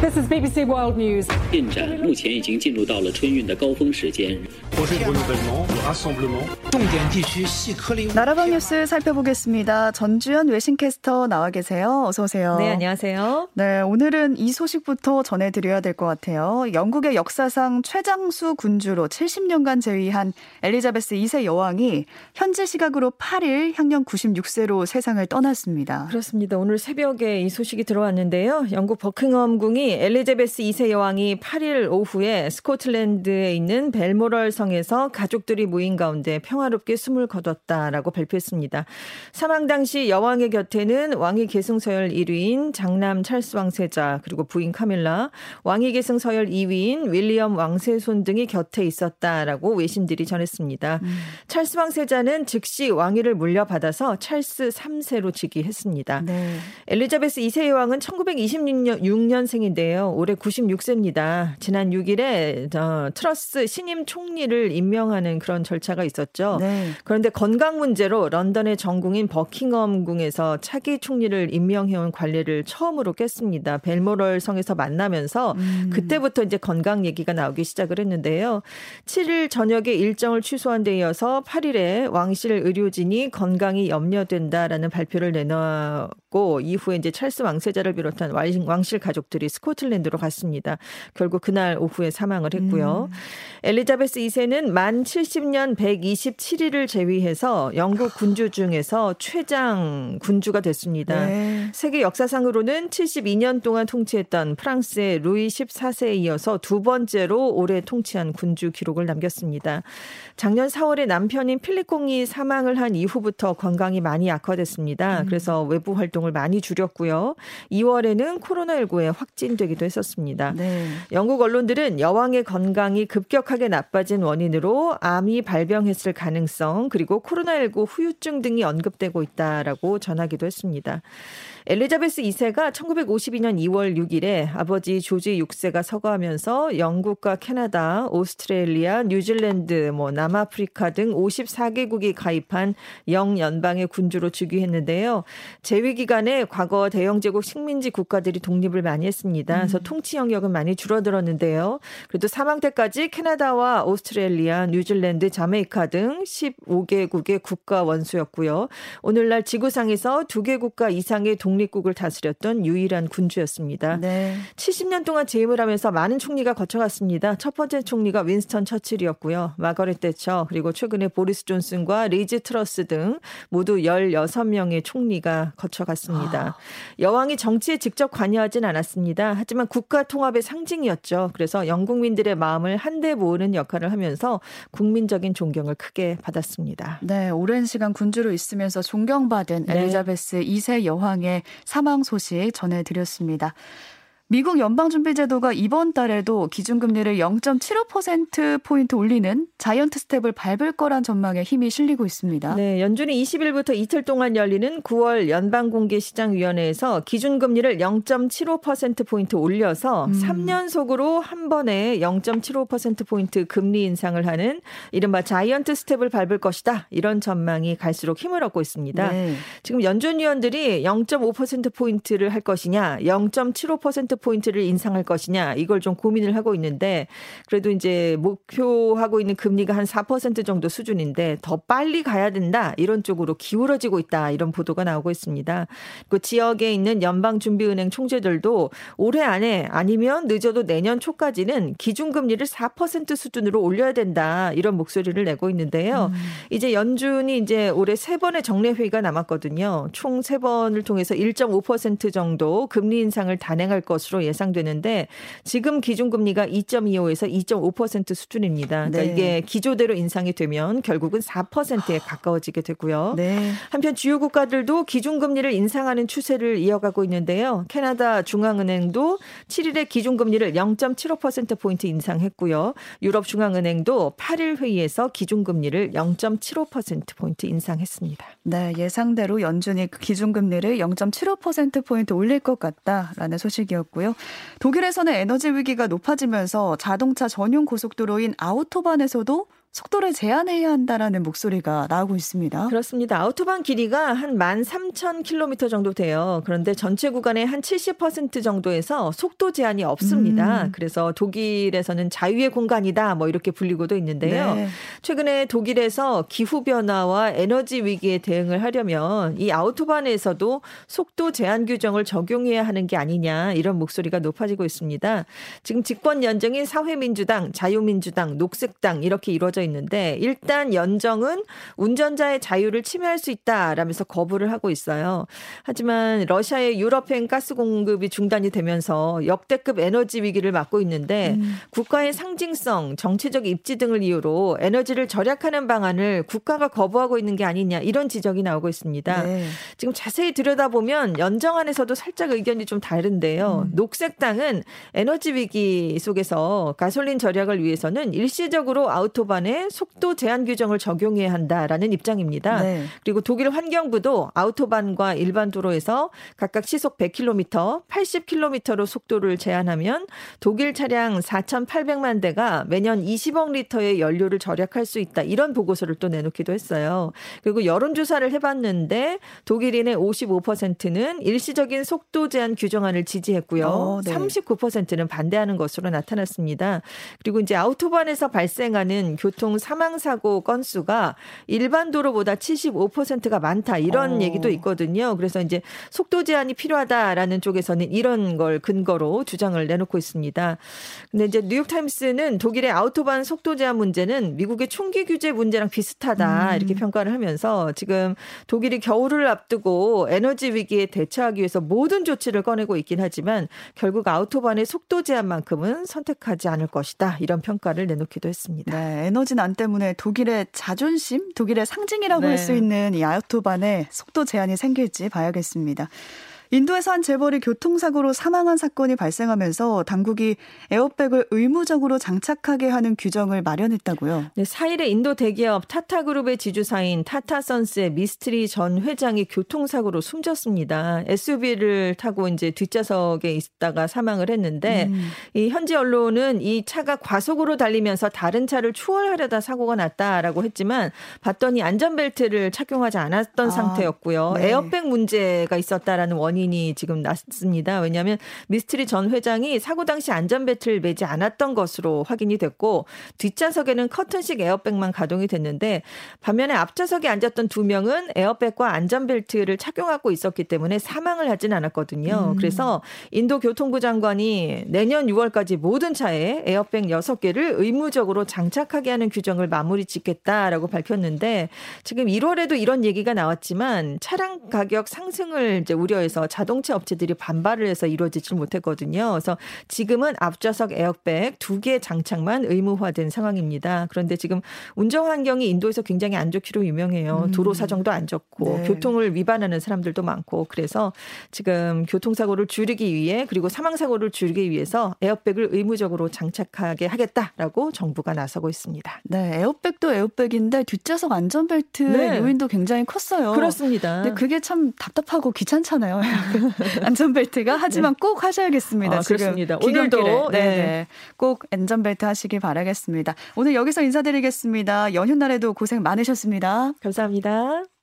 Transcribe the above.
This is BBC World News. 进展目前已经进入到了春运的高峰时间。 나라방 뉴스 살펴보겠습니다. 전주현 외신캐스터 나와 계세요. 어서 오세요. 네, 안녕하세요. 네, 오늘은 이 소식부터 전해드려야 될 것 같아요. 영국의 역사상 최장수 군주로 70년간 재위한 엘리자베스 2세 여왕이 현지 시각으로 8일 향년 96세로 세상을 떠났습니다. 그렇습니다. 오늘 새벽에 이 소식이 들어왔는데요. 영국 버킹엄궁이 엘리자베스 2세 여왕이 8일 오후에 스코틀랜드에 있는 벨모럴 성에서 가족들이 모인 가운데 평화롭게 숨을 거뒀다라고 발표했습니다. 사망 당시 여왕의 곁에는 왕위 계승 서열 1위인 장남 찰스 왕세자 그리고 부인 카밀라, 왕위 계승 서열 2위인 윌리엄 왕세손 등이 곁에 있었다라고 외신들이 전했습니다. 음. 찰스 왕세자는 즉시 왕위를 물려받아서 찰스 3세로 즉위했습니다. 네. 엘리자베스 2세 여왕은 1926년생인 데요. 올해 96세입니다. 지난 6일에 어, 트러스 신임 총리를 임명하는 그런 절차가 있었죠. 네. 그런데 건강 문제로 런던의 정궁인 버킹엄궁에서 차기 총리를 임명해온 관례를 처음으로 깼습니다. 벨모럴 성에서 만나면서 음. 그때부터 이제 건강 얘기가 나오기 시작을 했는데요. 7일 저녁에 일정을 취소한 데 이어서 8일에 왕실 의료진이 건강이 염려된다라는 발표를 내 놨고 이후에 이제 찰스 왕세자를 비롯한 왕실 가족들이 스코틀랜드로 갔습니다. 결국 그날 오후에 사망을 했고요. 음. 엘리자베스 2세는 만 70년 127일을 제위해서 영국 군주 중에서 최장 군주가 됐습니다. 네. 세계 역사상으로는 72년 동안 통치했던 프랑스의 루이 14세에 이어서 두 번째로 오래 통치한 군주 기록을 남겼습니다. 작년 4월에 남편인 필립 공이 사망을 한 이후부터 건강이 많이 악화됐습니다. 음. 그래서 외부 활동을 많이 줄였고요. 2월에는 코로나19에 확진되기도 했었습니다. 네. 영국 언론들은 여왕의 건강이 급격하게 나빠진 원인으로 암이 발병했을 가능성 그리고 코로나19 후유증 등이 언급되고 있다라고 전하기도 했습니다. 엘리자베스 2세가 1952년 2월 6일에 아버지 조지 6세가 서거하면서 영국과 캐나다, 오스트레일리아, 뉴질랜드, 뭐 남아프리카 등 54개국이 가입한 영연방의 군주로 즉위했는데요. 재위 기간 에 과거 대영 제국 식민지 국가들이 독립을 많이 했습니다. 그래서 음. 통치 영역은 많이 줄어들었는데요. 그래도 사망 때까지 캐나다와 오스트레일리아, 뉴질랜드, 자메이카 등 15개국의 국가 원수였고요. 오늘날 지구상에서 두개 국가 이상의 독 독립국을 다스렸던 유일한 군주였습니다. 네. 70년 동안 재임을 하면서 많은 총리가 거쳐갔습니다. 첫 번째 총리가 윈스턴 처칠이었고요. 마거렛 대처 그리고 최근에 보리스 존슨과 리즈 트러스 등 모두 16명의 총리가 거쳐갔습니다. 아. 여왕이 정치에 직접 관여하진 않았습니다. 하지만 국가 통합의 상징이었죠. 그래서 영국민들의 마음을 한데 모으는 역할을 하면서 국민적인 존경을 크게 받았습니다. 네, 오랜 시간 군주로 있으면서 존경받은 네. 엘리자베스 2세 여왕의 사망 소식 전해드렸습니다. 미국 연방준비제도가 이번 달에도 기준금리를 0.75%포인트 올리는 자이언트 스텝을 밟을 거란 전망에 힘이 실리고 있습니다. 네, 연준이 20일부터 이틀 동안 열리는 9월 연방공개시장위원회에서 기준금리를 0.75%포인트 올려서 음. 3년속으로 한 번에 0.75%포인트 금리 인상을 하는 이른바 자이언트 스텝을 밟을 것이다. 이런 전망이 갈수록 힘을 얻고 있습니다. 네. 지금 연준 위원들이 0.5%포인트를 할 것이냐, 0.75% 포인트를 인상할 것이냐 이걸 좀 고민을 하고 있는데 그래도 이제 목표하고 있는 금리가 한4% 정도 수준인데 더 빨리 가야 된다 이런 쪽으로 기울어지고 있다 이런 보도가 나오고 있습니다. 그 지역에 있는 연방준비은행 총재들도 올해 안에 아니면 늦어도 내년 초까지는 기준금리를 4% 수준으로 올려야 된다 이런 목소리를 내고 있는데요. 음. 이제 연준이 이제 올해 세 번의 정례 회의가 남았거든요. 총 세 번을 통해서 1.5% 정도 금리 인상을 단행할 것으로 것으로 예상되는데 지금 기준금리가 2.25에서 2.5% 수준입니다. 그러니까 네. 이게 기조대로 인상이 되면 결국은 4%에 가까워지게 되고요. 네. 한편 주요 국가들도 기준금리를 인상하는 추세를 이어가고 있는데요. 캐나다 중앙은행도 7일에 기준금리를 0.75%포인트 인상했고요. 유럽 중앙은행도 8일 회의에서 기준금리를 0.75%포인트 인상했습니다. 네, 예상대로 연준이 기준금리를 0.75%포인트 올릴 것 같다라는 소식이었고 있고요. 독일에서는 에너지 위기가 높아지면서 자동차 전용 고속도로인 아우토반에서도 속도를 제한해야 한다라는 목소리가 나오고 있습니다. 그렇습니다. 아우토반 길이가 한 13,000km 정도 돼요. 그런데 전체 구간의 한 70% 정도에서 속도 제한이 없습니다. 음. 그래서 독일에서는 자유의 공간이다 뭐 이렇게 불리고도 있는데요. 네. 최근에 독일에서 기후 변화와 에너지 위기에 대응을 하려면 이 아우토반에서도 속도 제한 규정을 적용해야 하는 게 아니냐 이런 목소리가 높아지고 있습니다. 지금 집권 연정인 사회민주당, 자유민주당, 녹색당 이렇게 이루어져 있는데 일단 연정은 운전자의 자유를 침해할 수 있다라면서 거부를 하고 있어요. 하지만 러시아의 유럽행 가스 공급이 중단이 되면서 역대급 에너지 위기를 맞고 있는데 음. 국가의 상징성, 정치적 입지 등을 이유로 에너지를 절약하는 방안을 국가가 거부하고 있는 게 아니냐 이런 지적이 나오고 있습니다. 네. 지금 자세히 들여다보면 연정 안에서도 살짝 의견이 좀 다른데요. 음. 녹색당은 에너지 위기 속에서 가솔린 절약을 위해서는 일시적으로 아우토반에 속도 제한 규정을 적용해야 한다라는 입장입니다. 네. 그리고 독일 환경부도 아우토반과 일반 도로에서 각각 시속 100km, 80km로 속도를 제한하면 독일 차량 4,800만 대가 매년 20억 리터의 연료를 절약할 수 있다. 이런 보고서를 또 내놓기도 했어요. 그리고 여론조사를 해봤는데 독일인의 55%는 일시적인 속도 제한 규정안을 지지했고요. 어, 네. 39%는 반대하는 것으로 나타났습니다. 그리고 이제 아우토반에서 발생하는 교통 사망 사고 건수가 일반 도로보다 75%가 많다 이런 어. 얘기도 있거든요. 그래서 이제 속도 제한이 필요하다라는 쪽에서는 이런 걸 근거로 주장을 내놓고 있습니다. 근데 이제 뉴욕 타임스는 독일의 아우토반 속도 제한 문제는 미국의 총기 규제 문제랑 비슷하다 음. 이렇게 평가를 하면서 지금 독일이 겨울을 앞두고 에너지 위기에 대처하기 위해서 모든 조치를 꺼내고 있긴 하지만 결국 아우토반의 속도 제한만큼은 선택하지 않을 것이다. 이런 평가를 내놓기도 했습니다. 네, 에너지 난 때문에 독일의 자존심, 독일의 상징이라고 네. 할수 있는 이 아우토반에 속도 제한이 생길지 봐야겠습니다. 인도에서 한 재벌이 교통사고로 사망한 사건이 발생하면서 당국이 에어백을 의무적으로 장착하게 하는 규정을 마련했다고요. 네, 4일에 인도 대기업 타타그룹의 지주사인 타타선스의 미스트리 전 회장이 교통사고로 숨졌습니다. SUV를 타고 이제 뒷좌석에 있다가 사망을 했는데 음. 이 현지 언론은 이 차가 과속으로 달리면서 다른 차를 추월하려다 사고가 났다라고 했지만 봤더니 안전벨트를 착용하지 않았던 아, 상태였고요. 네. 에어백 문제가 있었다라는 원인 원인이 지금 났습니다. 왜냐하면 미스트리 전 회장이 사고 당시 안전벨트를 매지 않았던 것으로 확인이 됐고 뒷좌석에는 커튼식 에어백만 가동이 됐는데 반면에 앞좌석에 앉았던 두 명은 에어백과 안전벨트를 착용하고 있었기 때문에 사망을 하진 않았거든요. 음. 그래서 인도 교통부 장관이 내년 6월까지 모든 차에 에어백 6개를 의무적으로 장착하게 하는 규정을 마무리 짓겠다라고 밝혔는데 지금 1월에도 이런 얘기가 나왔지만 차량 가격 상승을 이제 우려해서 자동차 업체들이 반발을 해서 이루어지지 못했거든요. 그래서 지금은 앞좌석 에어백 두 개 장착만 의무화된 상황입니다. 그런데 지금 운전 환경이 인도에서 굉장히 안 좋기로 유명해요. 음. 도로 사정도 안 좋고 네. 교통을 위반하는 사람들도 많고 그래서 지금 교통사고를 줄이기 위해 그리고 사망 사고를 줄이기 위해서 에어백을 의무적으로 장착하게 하겠다라고 정부가 나서고 있습니다. 네, 에어백도 에어백인데 뒷좌석 안전벨트 네. 요인도 굉장히 컸어요. 그렇습니다. 근데 그게 참 답답하고 귀찮잖아요. 안전벨트가 하지만 네. 꼭 하셔야겠습니다. 아, 그렇습니다. 오늘도 네. 네. 꼭 안전벨트 하시기 바라겠습니다. 오늘 여기서 인사드리겠습니다. 연휴 날에도 고생 많으셨습니다. 감사합니다.